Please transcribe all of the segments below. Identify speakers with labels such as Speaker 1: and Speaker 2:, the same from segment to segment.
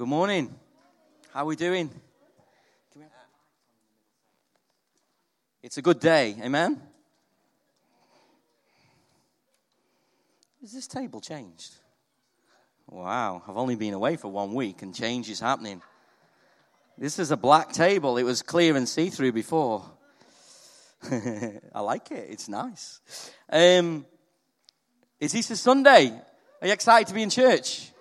Speaker 1: Good morning. How are we doing? It's a good day. Amen? Has this table changed? Wow, I've only been away for one week and change is happening. This is a black table. It was clear and see through before. I like it. It's nice. Um, it's Easter Sunday. Are you excited to be in church?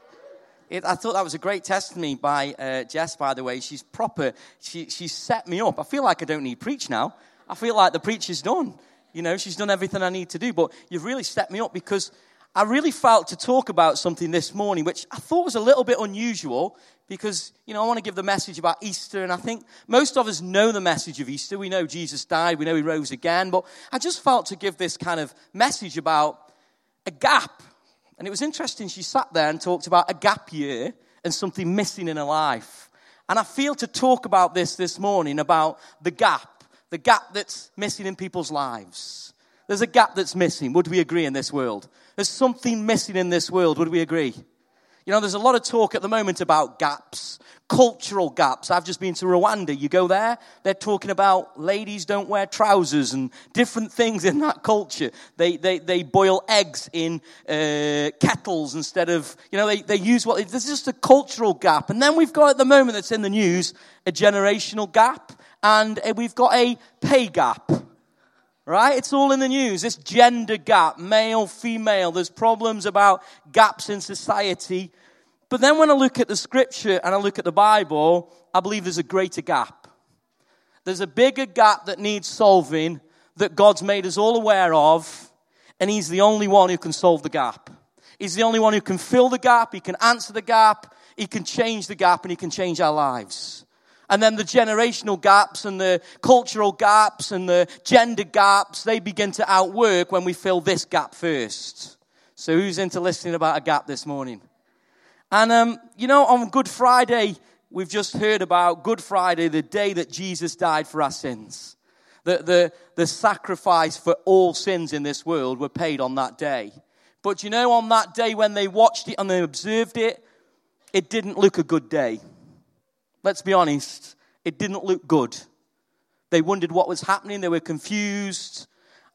Speaker 1: It, I thought that was a great testimony by uh, Jess, by the way. She's proper. She, she set me up. I feel like I don't need preach now. I feel like the preacher's done. You know, she's done everything I need to do. But you've really set me up because I really felt to talk about something this morning, which I thought was a little bit unusual because, you know, I want to give the message about Easter. And I think most of us know the message of Easter. We know Jesus died, we know he rose again. But I just felt to give this kind of message about a gap and it was interesting, she sat there and talked about a gap year and something missing in her life. And I feel to talk about this this morning about the gap, the gap that's missing in people's lives. There's a gap that's missing. Would we agree in this world? There's something missing in this world. Would we agree? You know, there's a lot of talk at the moment about gaps, cultural gaps. I've just been to Rwanda. You go there, they're talking about ladies don't wear trousers and different things in that culture. They, they, they boil eggs in uh, kettles instead of, you know, they, they use what, there's just a cultural gap. And then we've got at the moment that's in the news a generational gap and uh, we've got a pay gap right? It's all in the news. This gender gap, male, female. There's problems about gaps in society. But then when I look at the scripture and I look at the Bible, I believe there's a greater gap. There's a bigger gap that needs solving that God's made us all aware of, and He's the only one who can solve the gap. He's the only one who can fill the gap, He can answer the gap, He can change the gap, and He can change our lives. And then the generational gaps and the cultural gaps and the gender gaps, they begin to outwork when we fill this gap first. So who's into listening about a gap this morning? And, um, you know, on Good Friday, we've just heard about Good Friday, the day that Jesus died for our sins. The, the, the sacrifice for all sins in this world were paid on that day. But you know, on that day when they watched it and they observed it, it didn't look a good day. Let's be honest, it didn't look good. They wondered what was happening, they were confused.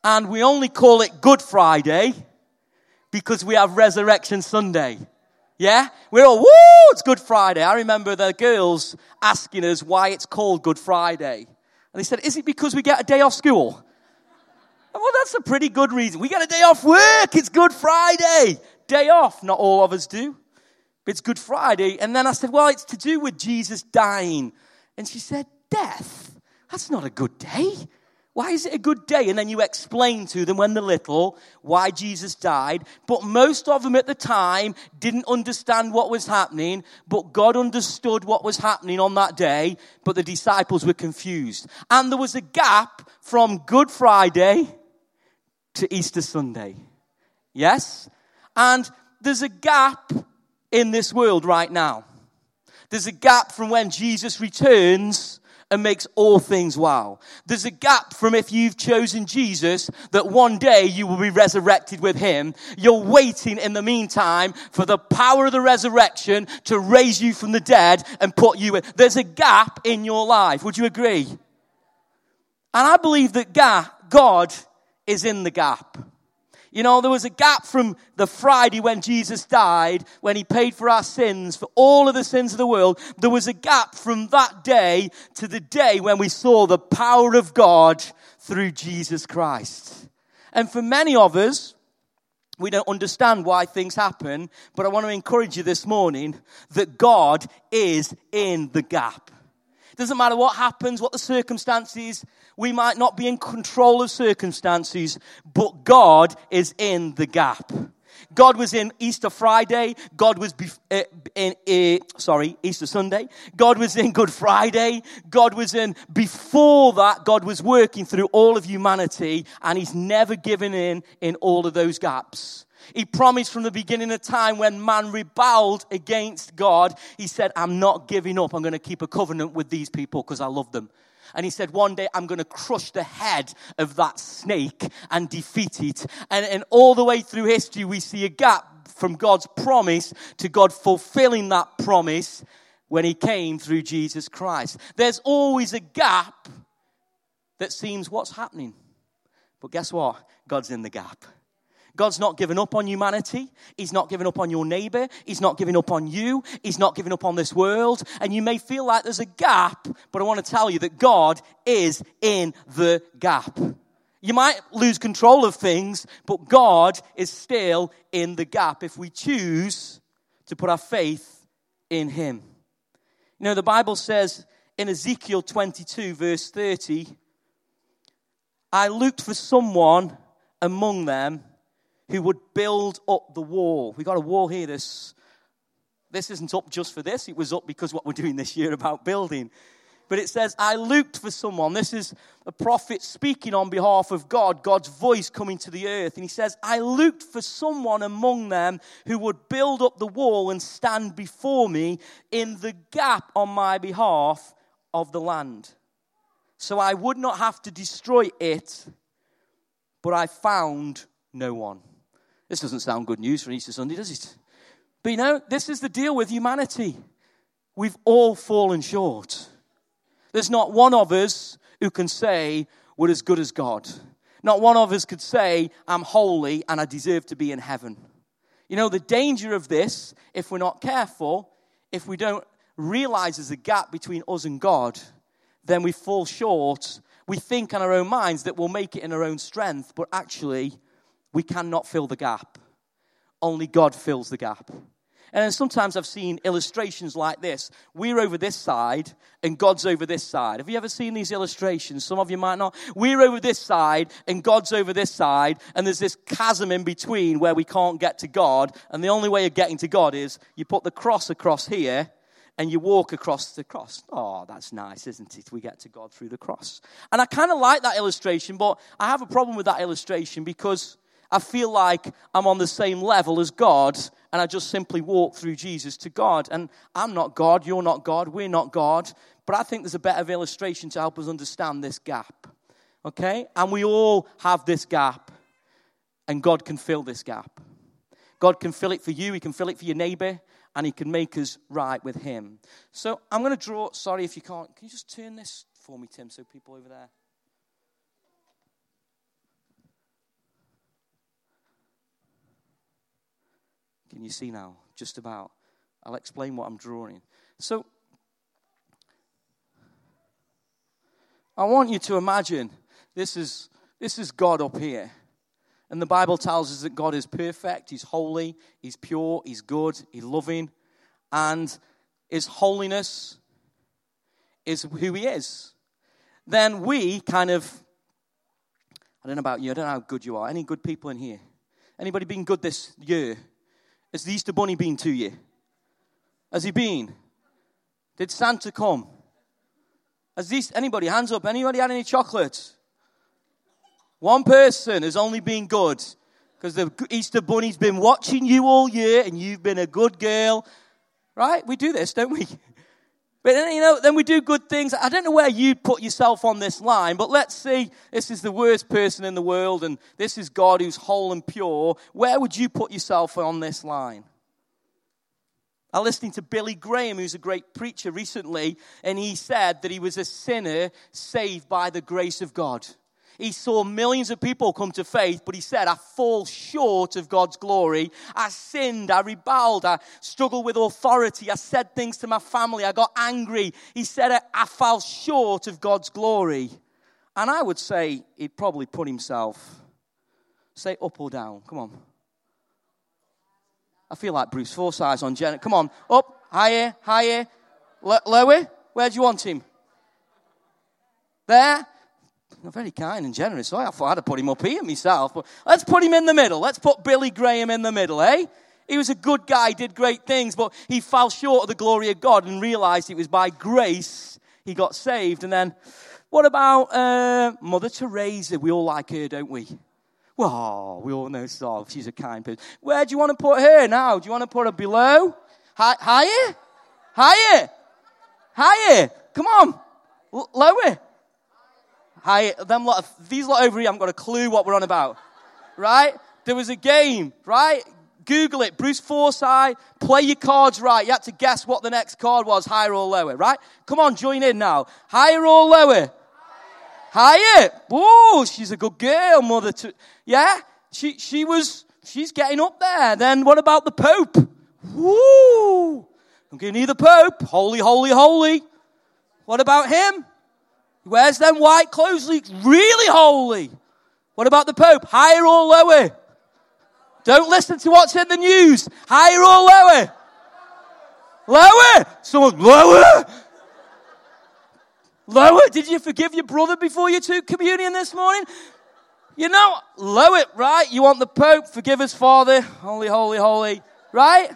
Speaker 1: And we only call it Good Friday because we have Resurrection Sunday. Yeah? We're all, woo, it's Good Friday. I remember the girls asking us why it's called Good Friday. And they said, is it because we get a day off school? Well, that's a pretty good reason. We get a day off work. It's Good Friday. Day off. Not all of us do. It's Good Friday. And then I said, well, it's to do with Jesus dying. And she said, death? That's not a good day. Why is it a good day? And then you explain to them when they're little why Jesus died. But most of them at the time didn't understand what was happening, but God understood what was happening on that day, but the disciples were confused. And there was a gap from Good Friday to Easter Sunday. Yes? And there's a gap in this world right now. There's a gap from when Jesus returns and makes all things wow. There's a gap from if you've chosen Jesus that one day you will be resurrected with him. You're waiting in the meantime for the power of the resurrection to raise you from the dead and put you in. There's a gap in your life. Would you agree? And I believe that God is in the gap. You know, there was a gap from the Friday when Jesus died, when he paid for our sins, for all of the sins of the world. There was a gap from that day to the day when we saw the power of God through Jesus Christ. And for many of us, we don't understand why things happen, but I want to encourage you this morning that God is in the gap. Doesn't matter what happens, what the circumstances, we might not be in control of circumstances, but God is in the gap. God was in Easter Friday. God was bef- uh, in, uh, sorry, Easter Sunday. God was in Good Friday. God was in, before that, God was working through all of humanity and he's never given in in all of those gaps. He promised from the beginning of time when man rebelled against God, he said, I'm not giving up. I'm going to keep a covenant with these people because I love them. And he said, one day I'm going to crush the head of that snake and defeat it. And, and all the way through history, we see a gap from God's promise to God fulfilling that promise. when he came through Jesus Christ. There's always a gap that seems what's happening. But guess what? God's in the gap. God's not given up on humanity. He's not given up on your neighbor. He's not giving up on you. He's not giving up on this world. And you may feel like there's a gap, but I want to tell you that God is in the gap. You might lose control of things, but God is still in the gap if we choose to put our faith in Him. You know, the Bible says in Ezekiel 22, verse 30, I looked for someone among them who would build up the wall. We got a wall here. This, this isn't up just for this. It was up because what we're doing this year about building. But it says, I looked for someone. This is a prophet speaking on behalf of God, God's voice coming to the earth. And he says, I looked for someone among them who would build up the wall and stand before me in the gap on my behalf of the land. So I would not have to destroy it, but I found no one. This doesn't sound good news for Easter Sunday, does it? But you know, this is the deal with humanity. We've all fallen short. There's not one of us who can say we're as good as God. Not one of us could say, I'm holy and I deserve to be in heaven. You know, the danger of this, if we're not careful, if we don't realize there's a gap between us and God, then we fall short. We think in our own minds that we'll make it in our own strength, but actually, we cannot fill the gap. Only God fills the gap. And then sometimes I've seen illustrations like this. We're over this side and God's over this side. Have you ever seen these illustrations? Some of you might not. We're over this side and God's over this side, and there's this chasm in between where we can't get to God. And the only way of getting to God is you put the cross across here and you walk across the cross. Oh, that's nice, isn't it? We get to God through the cross. And I kind of like that illustration, but I have a problem with that illustration because I feel like I'm on the same level as God and I just simply walk through Jesus to God. And I'm not God, you're not God, we're not God. But I think there's a better illustration to help us understand this gap. Okay? And we all have this gap, and God can fill this gap. God can fill it for you, He can fill it for your neighbor, and He can make us right with Him. So I'm going to draw, sorry if you can't, can you just turn this for me, Tim, so people over there? Can you see now? Just about. I'll explain what I'm drawing. So, I want you to imagine this is, this is God up here. And the Bible tells us that God is perfect, He's holy, He's pure, He's good, He's loving, and His holiness is who He is. Then we kind of, I don't know about you, I don't know how good you are. Any good people in here? Anybody been good this year? Has the Easter Bunny been to you? Has he been? Did Santa come? Has these, anybody, hands up, anybody had any chocolates? One person has only been good because the Easter Bunny's been watching you all year and you've been a good girl. Right? We do this, don't we? But then, you know, then we do good things. I don't know where you put yourself on this line, but let's see this is the worst person in the world and this is God who's whole and pure. Where would you put yourself on this line? I was listening to Billy Graham, who's a great preacher recently, and he said that he was a sinner saved by the grace of God. He saw millions of people come to faith, but he said, I fall short of God's glory. I sinned, I rebelled, I struggled with authority, I said things to my family, I got angry. He said, I fell short of God's glory. And I would say he'd probably put himself, say up or down. Come on. I feel like Bruce Forsyth on Jen. Come on, up, higher, higher, L- lower. Where do you want him? There? Very kind and generous. So I thought I'd put him up here myself. But let's put him in the middle. Let's put Billy Graham in the middle, eh? He was a good guy, did great things, but he fell short of the glory of God and realized it was by grace he got saved. And then, what about uh, Mother Teresa? We all like her, don't we? Well, we all know so. She's a kind person. Where do you want to put her now? Do you want to put her below? Hi- higher? Higher? Higher? Come on. L- lower? Hi, them lot, these lot over here haven't got a clue what we're on about. Right? There was a game, right? Google it. Bruce Forsyth, play your cards right. You had to guess what the next card was, higher or lower, right? Come on, join in now. Higher or lower? Higher. Whoa, she's a good girl, mother. To, yeah, she, she was, she's getting up there. Then what about the Pope? Woo! I'm you the Pope. Holy, holy, holy. What about him? He wears them white clothes. He's really holy. What about the Pope? Higher or lower? Don't listen to what's in the news. Higher or lower? Lower. Someone, lower. Lower. Did you forgive your brother before you took communion this morning? You know, lower right? You want the Pope, forgive us, Father, holy, holy, holy, right?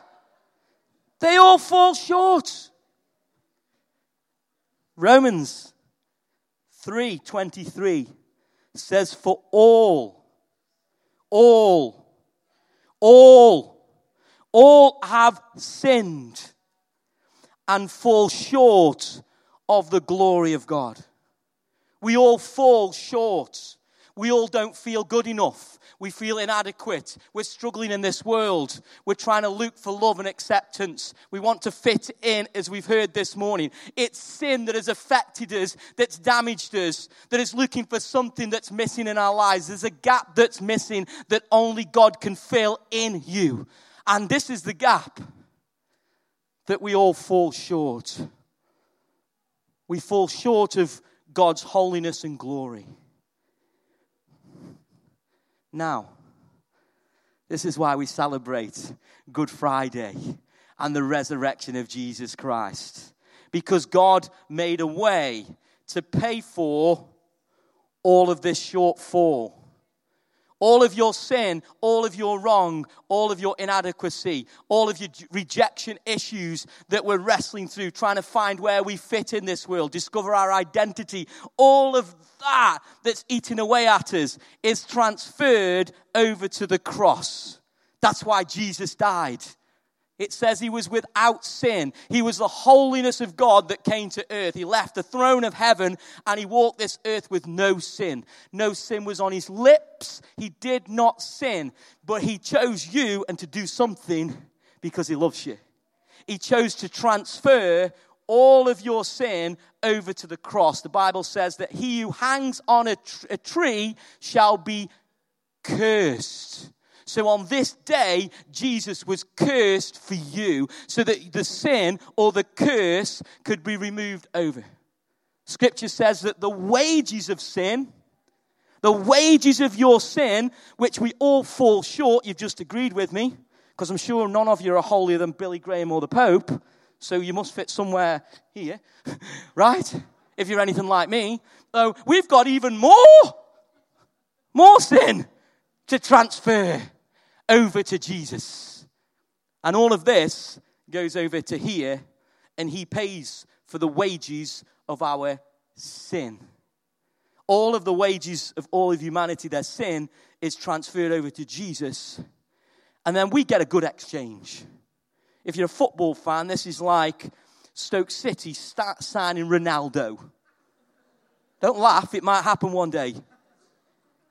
Speaker 1: They all fall short. Romans 3:23 says for all all all all have sinned and fall short of the glory of God. We all fall short. We all don't feel good enough. We feel inadequate. We're struggling in this world. We're trying to look for love and acceptance. We want to fit in, as we've heard this morning. It's sin that has affected us, that's damaged us, that is looking for something that's missing in our lives. There's a gap that's missing that only God can fill in you. And this is the gap that we all fall short. We fall short of God's holiness and glory. Now, this is why we celebrate Good Friday and the resurrection of Jesus Christ. Because God made a way to pay for all of this shortfall all of your sin, all of your wrong, all of your inadequacy, all of your rejection issues that we're wrestling through, trying to find where we fit in this world, discover our identity, all of that that's eating away at us is transferred over to the cross. That's why Jesus died. It says he was without sin. He was the holiness of God that came to earth. He left the throne of heaven and he walked this earth with no sin. No sin was on his lips. He did not sin, but he chose you and to do something because he loves you. He chose to transfer all of your sin over to the cross. The Bible says that he who hangs on a, tr- a tree shall be cursed. So on this day, Jesus was cursed for you so that the sin or the curse could be removed over. Scripture says that the wages of sin, the wages of your sin, which we all fall short, you've just agreed with me, because I'm sure none of you are holier than Billy Graham or the Pope, so you must fit somewhere here, right? If you're anything like me. So we've got even more, more sin to transfer over to Jesus. And all of this goes over to here, and he pays for the wages of our sin. All of the wages of all of humanity, their sin, is transferred over to Jesus. And then we get a good exchange. If you're a football fan, this is like Stoke City start signing Ronaldo. Don't laugh, it might happen one day.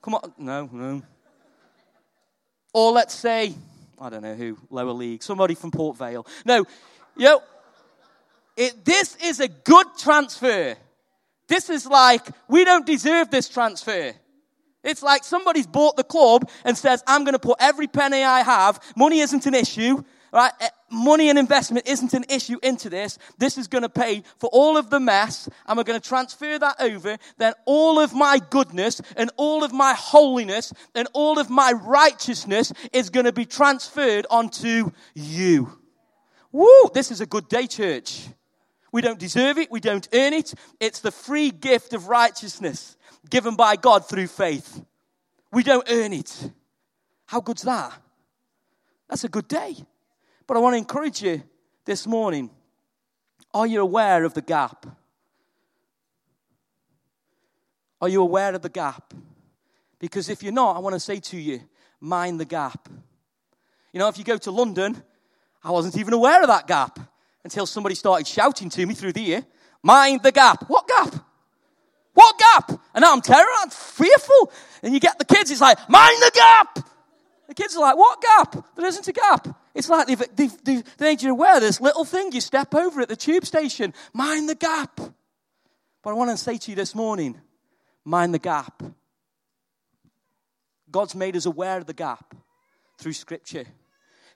Speaker 1: Come on, no, no. Or let's say, I don't know who, lower league, somebody from Port Vale. No, yo, it, this is a good transfer. This is like, we don't deserve this transfer. It's like somebody's bought the club and says, I'm going to put every penny I have. Money isn't an issue. Right? Money and investment isn't an issue into this. This is going to pay for all of the mess, and we're going to transfer that over. Then all of my goodness and all of my holiness and all of my righteousness is going to be transferred onto you. Woo! This is a good day, church. We don't deserve it, we don't earn it. It's the free gift of righteousness given by God through faith. We don't earn it. How good's that? That's a good day. But I want to encourage you this morning. Are you aware of the gap? Are you aware of the gap? Because if you're not, I want to say to you, mind the gap. You know, if you go to London, I wasn't even aware of that gap until somebody started shouting to me through the ear, mind the gap. What gap? What gap? And now I'm terrified, fearful. And you get the kids, it's like, mind the gap. The kids are like, what gap? There isn't a gap. It's like they've, they've, they've, they made you aware of this little thing you step over at the tube station. Mind the gap. But I want to say to you this morning, mind the gap. God's made us aware of the gap through Scripture.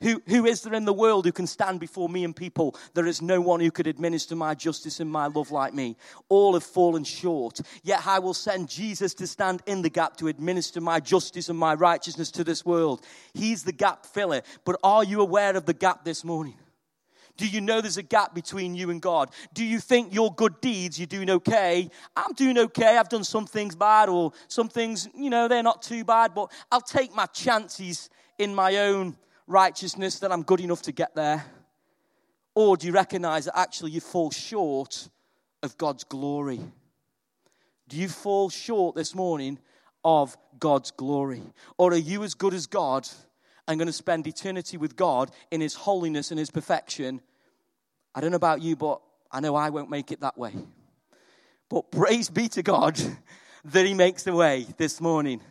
Speaker 1: Who, who is there in the world who can stand before me and people? There is no one who could administer my justice and my love like me. All have fallen short. Yet I will send Jesus to stand in the gap to administer my justice and my righteousness to this world. He's the gap filler. But are you aware of the gap this morning? Do you know there's a gap between you and God? Do you think your good deeds, you're doing okay? I'm doing okay. I've done some things bad, or some things, you know, they're not too bad, but I'll take my chances in my own righteousness that I'm good enough to get there? Or do you recognize that actually you fall short of God's glory? Do you fall short this morning of God's glory? Or are you as good as God and going to spend eternity with God in His holiness and His perfection? I don't know about you, but I know I won't make it that way. But praise be to God that He makes the way this morning.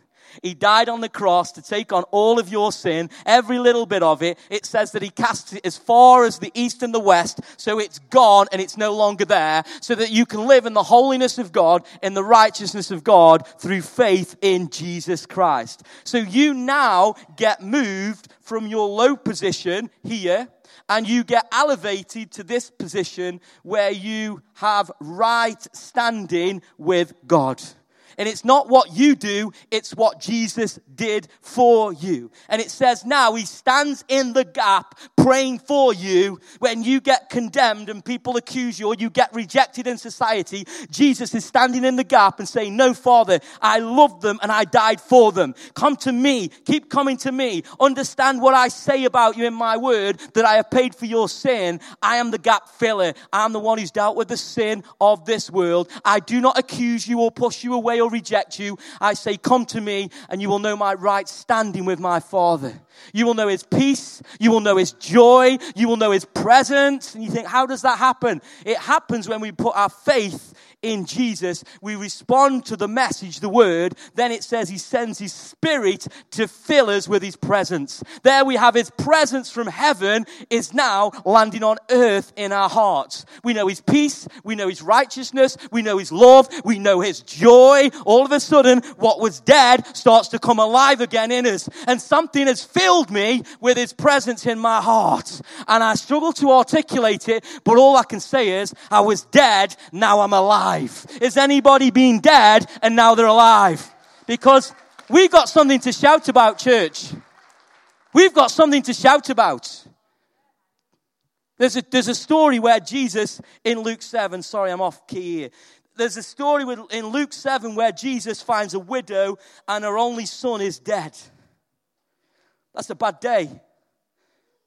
Speaker 1: He died on the cross to take on all of your sin, every little bit of it. It says that he cast it as far as the east and the west, so it's gone and it's no longer there, so that you can live in the holiness of God, in the righteousness of God through faith in Jesus Christ. So you now get moved from your low position here and you get elevated to this position where you have right standing with God. And it's not what you do, it's what Jesus did for you. And it says now he stands in the gap praying for you when you get condemned and people accuse you or you get rejected in society. Jesus is standing in the gap and saying, No, Father, I love them and I died for them. Come to me, keep coming to me. Understand what I say about you in my word that I have paid for your sin. I am the gap filler. I'm the one who's dealt with the sin of this world. I do not accuse you or push you away or reject you. I say, Come to me, and you will know my right standing with my Father. You will know his peace. You will know his joy. You will know his presence. And you think, How does that happen? It happens when we put our faith in Jesus, we respond to the message, the word. Then it says he sends his spirit to fill us with his presence. There we have his presence from heaven is now landing on earth in our hearts. We know his peace. We know his righteousness. We know his love. We know his joy. All of a sudden, what was dead starts to come alive again in us. And something has filled me with his presence in my heart. And I struggle to articulate it, but all I can say is I was dead. Now I'm alive alive? Is anybody being dead and now they're alive? Because we've got something to shout about, church. We've got something to shout about. There's a, there's a story where Jesus in Luke 7, sorry, I'm off key here. There's a story in Luke 7 where Jesus finds a widow and her only son is dead. That's a bad day.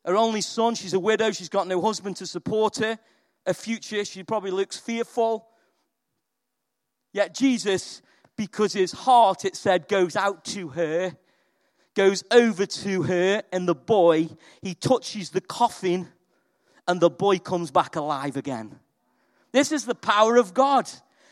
Speaker 1: Her only son, she's a widow, she's got no husband to support her. A future, she probably looks fearful. Yet Jesus, because his heart, it said, goes out to her, goes over to her, and the boy, he touches the coffin, and the boy comes back alive again. This is the power of God.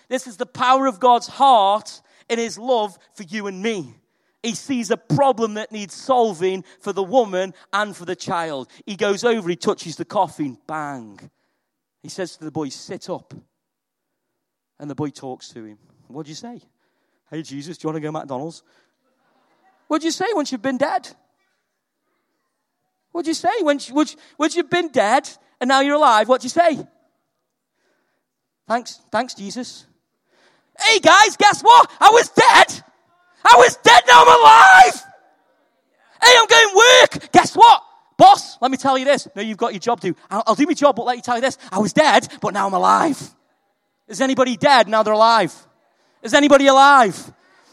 Speaker 1: This is the power of God's heart in his love for you and me. He sees a problem that needs solving for the woman and for the child. He goes over, he touches the coffin, bang. He says to the boy, Sit up. And the boy talks to him. What'd you say? Hey, Jesus, do you want to go McDonald's? What'd you say once you've been dead? What'd you say once you've been dead and now you're alive? What'd you say? Thanks, thanks, Jesus. Hey, guys, guess what? I was dead. I was dead, now I'm alive. Hey, I'm going work. Guess what? Boss, let me tell you this. No, you've got your job to do. I'll, I'll do my job, but let me tell you this. I was dead, but now I'm alive. Is anybody dead? Now they're alive. Is anybody alive?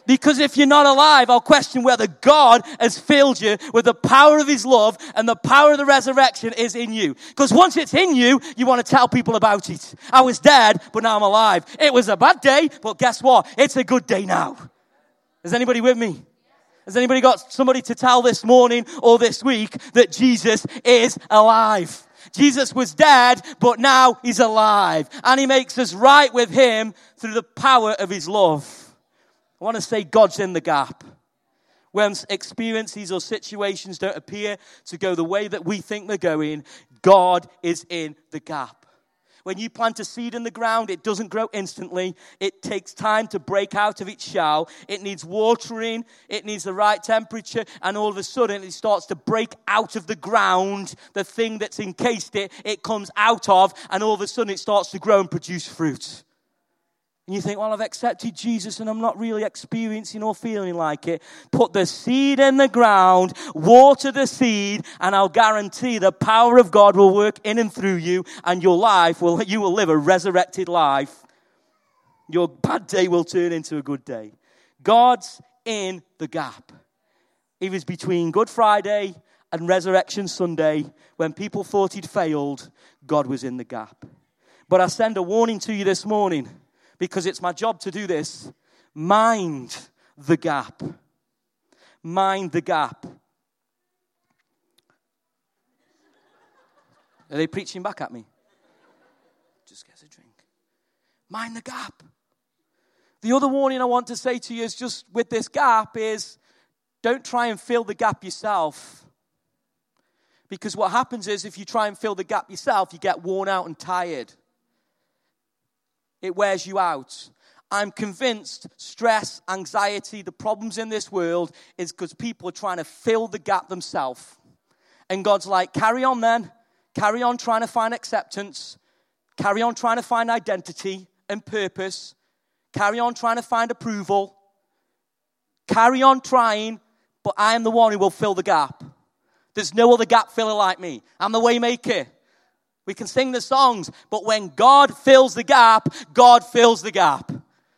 Speaker 1: Because if you're not alive, I'll question whether God has filled you with the power of His love and the power of the resurrection is in you. Because once it's in you, you want to tell people about it. I was dead, but now I'm alive. It was a bad day, but guess what? It's a good day now. Is anybody with me? Has anybody got somebody to tell this morning or this week that Jesus is alive? Jesus was dead, but now he's alive. And he makes us right with him through the power of his love. I want to say God's in the gap. when experiences or situations don't appear to go the way that we think they're going, God is in the gap. When you plant a seed in the ground, it doesn't grow instantly. It takes time to break out of its shell. It needs watering, it needs the right temperature, and all of a sudden it starts to break out of the ground. The thing that's encased it, it comes out of, and all of a sudden it starts to grow and produce fruit. And you think, well, I've accepted Jesus and I'm not really experiencing or feeling like it. Put the seed in the ground, water the seed, and I'll guarantee the power of God will work in and through you, and your life will, you will live a resurrected life. Your bad day will turn into a good day. God's in the gap. It was between Good Friday and Resurrection Sunday when people thought he'd failed, God was in the gap. But I send a warning to you this morning because it's my job to do this. Mind the gap. Mind the gap. Are they preaching back at me? Just get a drink. Mind the gap. The other warning I want to say to you is just with this gap is don't try and fill the gap yourself. Because what happens is if you try and fill the gap yourself, you get worn out and tired it wears you out. I'm convinced stress, anxiety, the problems in this world is because people are trying to fill the gap themselves. And God's like, carry on then. Carry on trying to find acceptance. Carry on trying to find identity and purpose. Carry on trying to find approval. Carry on trying, but I am the one who will fill the gap. There's no other gap filler like me. I'm the waymaker. We can sing the songs, but when God fills the gap, God fills the gap.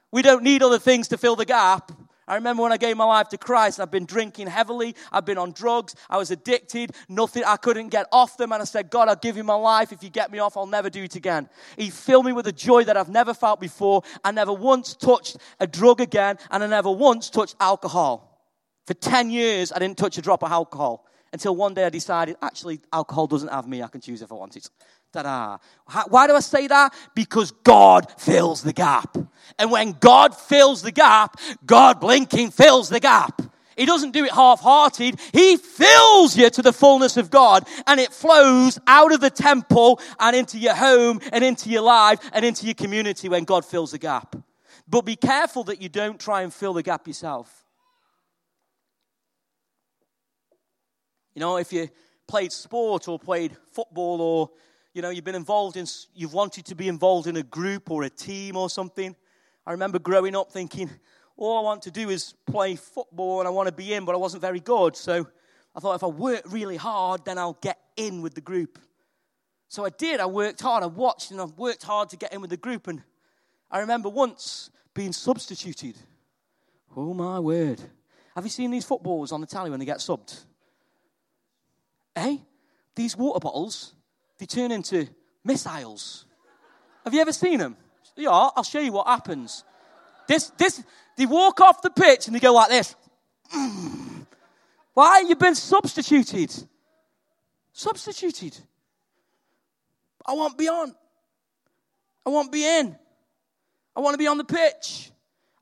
Speaker 1: We don't need other things to fill the gap. I remember when I gave my life to Christ, I've been drinking heavily, I've been on drugs, I was addicted, nothing, I couldn't get off them. And I said, God, I'll give you my life. If you get me off, I'll never do it again. He filled me with a joy that I've never felt before. I never once touched a drug again, and I never once touched alcohol. For 10 years, I didn't touch a drop of alcohol until one day I decided, actually, alcohol doesn't have me, I can choose if I want it. Ta-da. Why do I say that? Because God fills the gap. And when God fills the gap, God blinking fills the gap. He doesn't do it half-hearted. He fills you to the fullness of God and it flows out of the temple and into your home and into your life and into your community when God fills the gap. But be careful that you don't try and fill the gap yourself. You know, if you played sport or played football or you know, you've been involved in, you've wanted to be involved in a group or a team or something. I remember growing up thinking, all I want to do is play football and I want to be in, but I wasn't very good. So I thought if I work really hard, then I'll get in with the group. So I did. I worked hard. I watched and I worked hard to get in with the group. And I remember once being substituted. Oh my word. Have you seen these footballers on the tally when they get subbed? Eh? These water bottles they turn into missiles. Have you ever seen them? Yeah, I'll show you what happens. This, this, they walk off the pitch and they go like this. Why? You've been substituted. Substituted. I want on. I want to be in. I want to be on the pitch.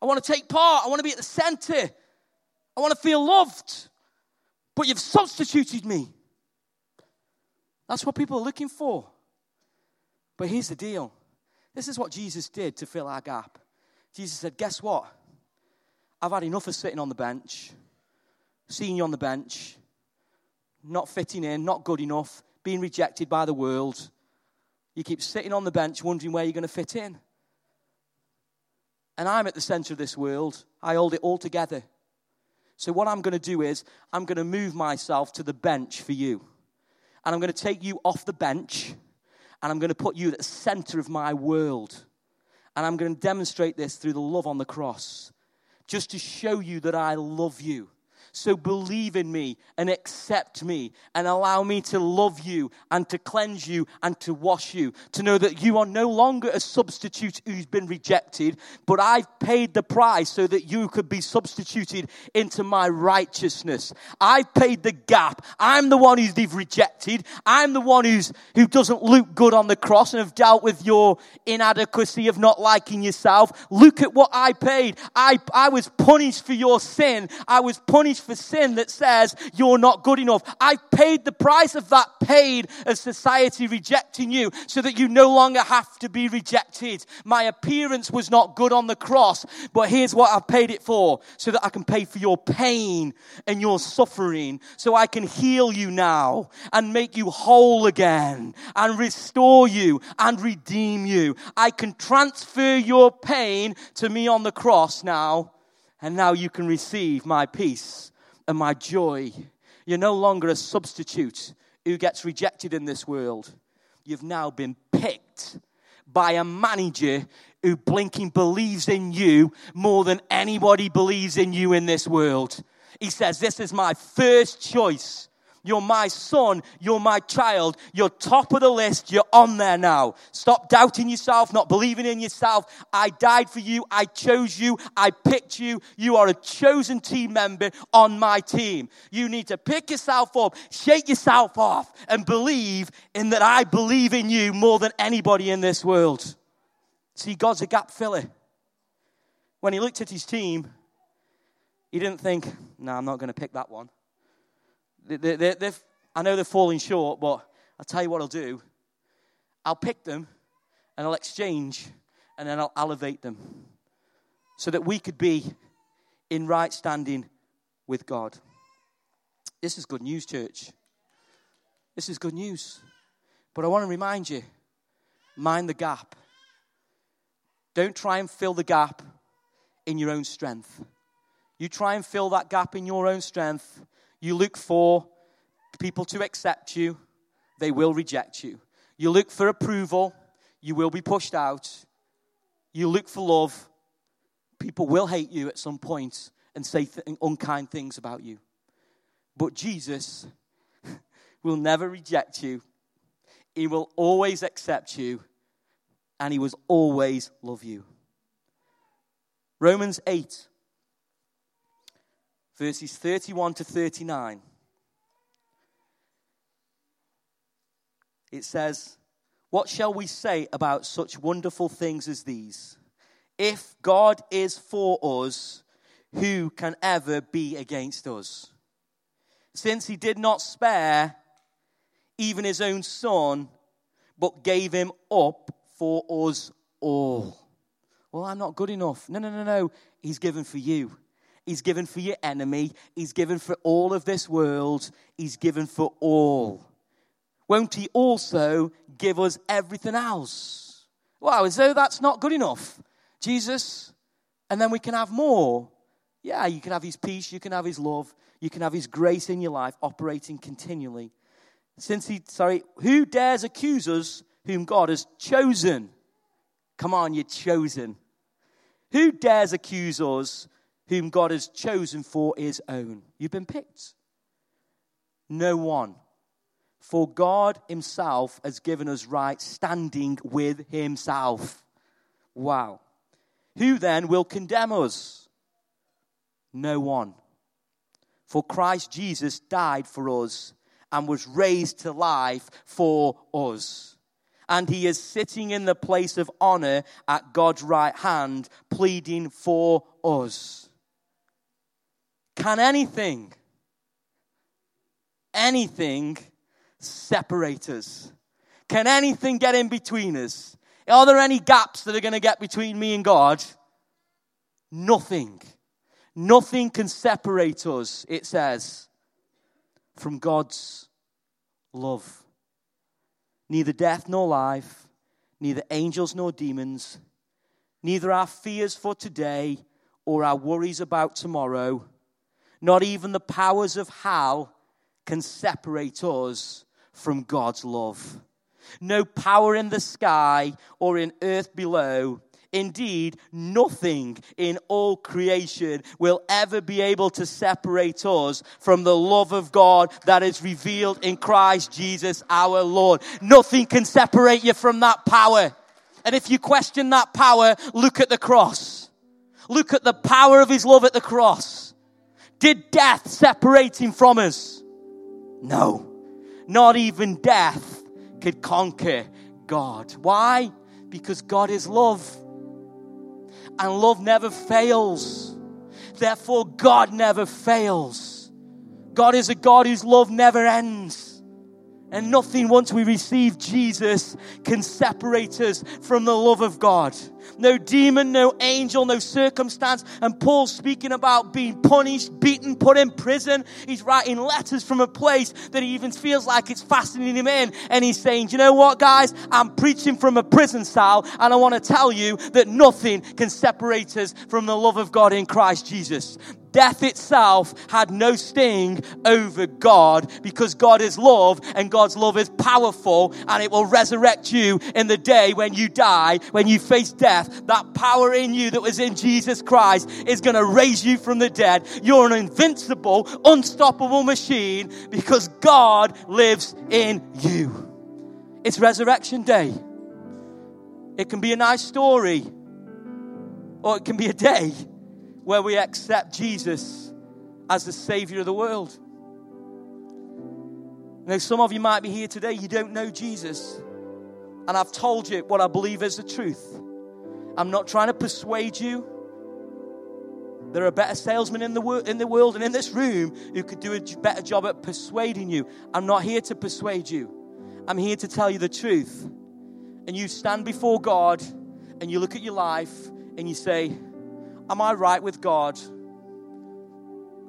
Speaker 1: I want to take part. I want to be at the center. I want to feel loved. But you've substituted me. That's what people are looking for. But here's the deal this is what Jesus did to fill our gap. Jesus said, Guess what? I've had enough of sitting on the bench, seeing you on the bench, not fitting in, not good enough, being rejected by the world. You keep sitting on the bench wondering where you're going to fit in. And I'm at the center of this world. I hold it all together. So, what I'm going to do is, I'm going to move myself to the bench for you and I'm going to take you off the bench and I'm going to put you at the center of my world. And I'm going to demonstrate this through the love on the cross, just to show you that I love you so believe in me and accept me and allow me to love you and to cleanse you and to wash you. To know that you are no longer a substitute who's been rejected, but I've paid the price so that you could be substituted into my righteousness. I've paid the gap. I'm the one who's they've rejected. I'm the one who's, who doesn't look good on the cross and have dealt with your inadequacy of not liking yourself. Look at what I paid. I, I was punished for your sin. I was punished for sin that says you're not good enough. I've paid the price of that paid as society rejecting you so that you no longer have to be rejected. My appearance was not good on the cross, but here's what I've paid it for so that I can pay for your pain and your suffering so I can heal you now and make you whole again and restore you and redeem you. I can transfer your pain to me on the cross now and now you can receive my peace and my joy. You're no longer a substitute who gets rejected in this world. You've now been picked by a manager who blinking believes in you more than anybody believes in you in this world. He says, This is my first choice. You're my son. You're my child. You're top of the list. You're on there now. Stop doubting yourself, not believing in yourself. I died for you. I chose you. I picked you. You are a chosen team member on my team. You need to pick yourself up, shake yourself off, and believe in that I believe in you more than anybody in this world. See, God's a gap filler. When he looked at his team, he didn't think, no, I'm not going to pick that one. They, they, I know they're falling short, but I'll tell you what I'll do. I'll pick them and I'll exchange and then I'll elevate them so that we could be in right standing with God. This is good news, church. This is good news. But I want to remind you mind the gap. Don't try and fill the gap in your own strength. You try and fill that gap in your own strength, you look for people to accept you, they will reject you. You look for approval, you will be pushed out. You look for love, people will hate you at some point and say th- unkind things about you. But Jesus will never reject you, He will always accept you, and He will always love you. Romans 8 verses 31 to 39. It says, What shall we say about such wonderful things as these? If God is for us, who can ever be against us? Since he did not spare even his own son, but gave him up for us all. Well, I'm not good enough. No, no, no, no. He's given for you. He's given for your enemy. He's given for all of this world. He's given for all. Won't He also give us everything else? Wow, as though that's not good enough. Jesus, and then we can have more. Yeah, you can have His peace, you can have His love, you can have His grace in your life operating continually. Since He, sorry, who dares accuse us whom God has chosen? Come on, you're chosen. Who dares accuse us whom God has chosen for his own. You've been picked. No one. For God himself has given us right standing with himself. Wow. Who then will condemn us? No one. For Christ Jesus died for us and was raised to life for us. And he is sitting in the place of honor at God's right hand, pleading for us. Can anything, anything separate us? Can anything get in between us? Are there any gaps that are going to get between me and God? Nothing. Nothing can separate us, it says, from God's love. Neither death nor life, neither angels nor demons, neither our fears for today or our worries about tomorrow not even the powers of hell can separate us from God's love. No power in the sky or in earth below. Indeed, nothing in all creation will ever be able to separate us from the love of God that is revealed in Christ Jesus our Lord. Nothing can separate you from that power. And if you question that power, look at the cross. Look at the power of His love at the cross. Did death separate him from us? No. Not even death could conquer God. Why? Because God is love. And love never fails. Therefore, God never fails. God is a God whose love never ends. And nothing, once we receive Jesus, can separate us from the love of God. No demon, no angel, no circumstance. And Paul's speaking about being punished, beaten, put in prison. He's writing letters from a place that he even feels like it's fastening him in. And he's saying, you know what, guys? I'm preaching from a prison cell, and I want to tell you that nothing can separate us from the love of God in Christ Jesus. Death itself had no sting over God because God is love and God's love is powerful and it will resurrect you in the day when you die, when you face death. That power in you that was in Jesus Christ is going to raise you from the dead. You're an invincible, unstoppable machine because God lives in you. It's resurrection day. It can be a nice story or it can be a day where we accept Jesus as the Savior of the world. Now, some of you might be here today, you don't know Jesus. And I've told you what I believe is the truth. I'm not trying to persuade you. There are better salesmen in the, in the world and in this room who could do a better job at persuading you. I'm not here to persuade you. I'm here to tell you the truth. And you stand before God and you look at your life and you say, Am I right with God?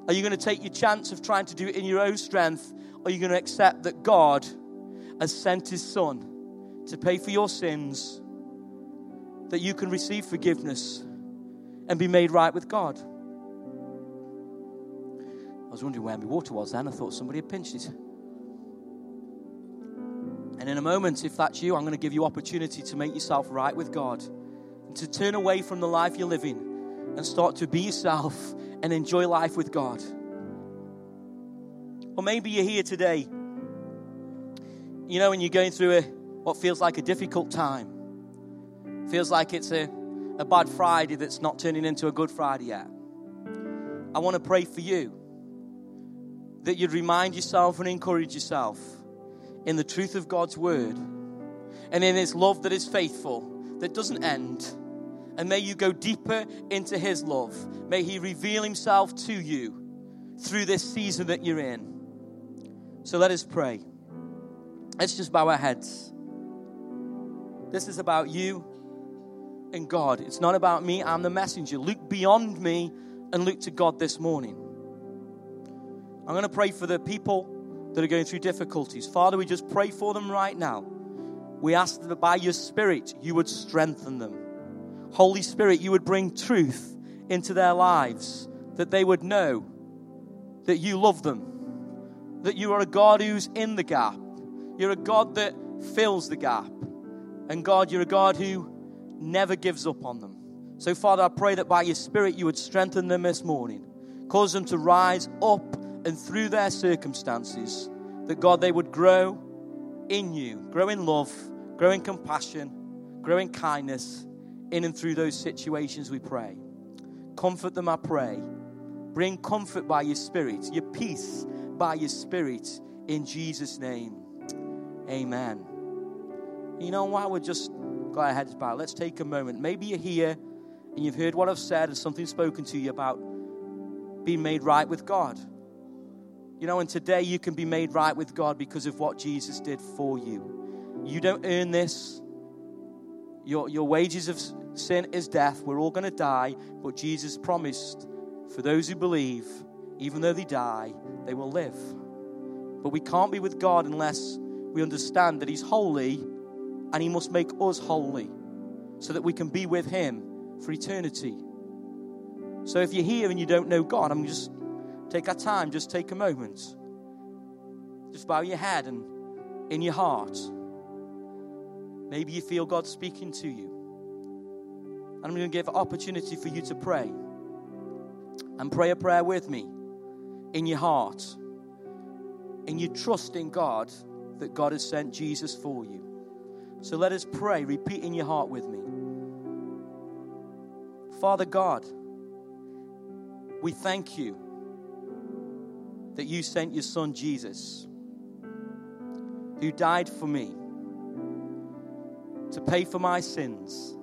Speaker 1: Are you going to take your chance of trying to do it in your own strength? Or are you going to accept that God has sent his son to pay for your sins, that you can receive forgiveness and be made right with God? I was wondering where my water was then. I thought somebody had pinched it. And in a moment, if that's you, I'm going to give you opportunity to make yourself right with God and to turn away from the life you're living and start to be yourself and enjoy life with God. Or maybe you're here today, you know, and you're going through a, what feels like a difficult time. Feels like it's a, a bad Friday that's not turning into a good Friday yet. I want to pray for you that you'd remind yourself and encourage yourself in the truth of God's word and in His love that is faithful, that doesn't end and may you go deeper into His love. May He reveal Himself to you through this season that you're in. So let us pray. Let's just bow our heads. This is about you and God. It's not about me, I'm the messenger. Look beyond me and look to God this morning. I'm going to pray for the people that are going through difficulties. Father, we just pray for them right now. We ask that by your Spirit you would strengthen them. Holy Spirit, you would bring truth into their lives, that they would know that you love them, that you are a God who's in the gap. You're a God that fills the gap. And God, you're a God who never gives up on them. So, Father, I pray that by your Spirit you would strengthen them this morning, cause them to rise up and through their circumstances, that God, they would grow in you, grow in love, grow in compassion, grow in kindness in and through those situations, we pray. Comfort them, I pray. Bring comfort by your Spirit, your peace by your Spirit, in Jesus' name. Amen. You know, why we're just got our heads bowed, let's take a moment. Maybe you're here and you've heard what I've said and something spoken to you about being made right with God. You know, and today you can be made right with God because of what Jesus did for you. You don't earn this. Your, your wages of sin is death. We're all going to die. But Jesus promised for those who believe, even though they die, they will live. But we can't be with God unless we understand that He's holy and He must make us holy so that we can be with Him for eternity. So if you're here and you don't know God, I'm just take our time, just take a moment. Just bow your head and in your heart. Maybe you feel God speaking to you. And I'm going to give an opportunity for you to pray. And pray a prayer with me in your heart. And you trust in God that God has sent Jesus for you. So let us pray. Repeat in your heart with me. Father God, we thank you that you sent your son Jesus, who died for me to pay for my sins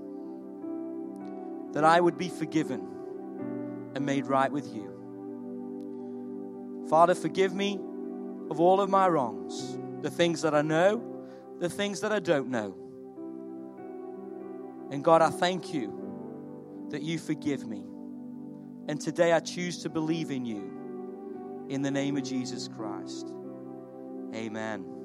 Speaker 1: that I would be forgiven and made right with you. Father, forgive me of all of my wrongs, the things that I know, the things that I don't know. And God, I thank you that you forgive me. And today I choose to believe in you. In the name of Jesus Christ. Amen.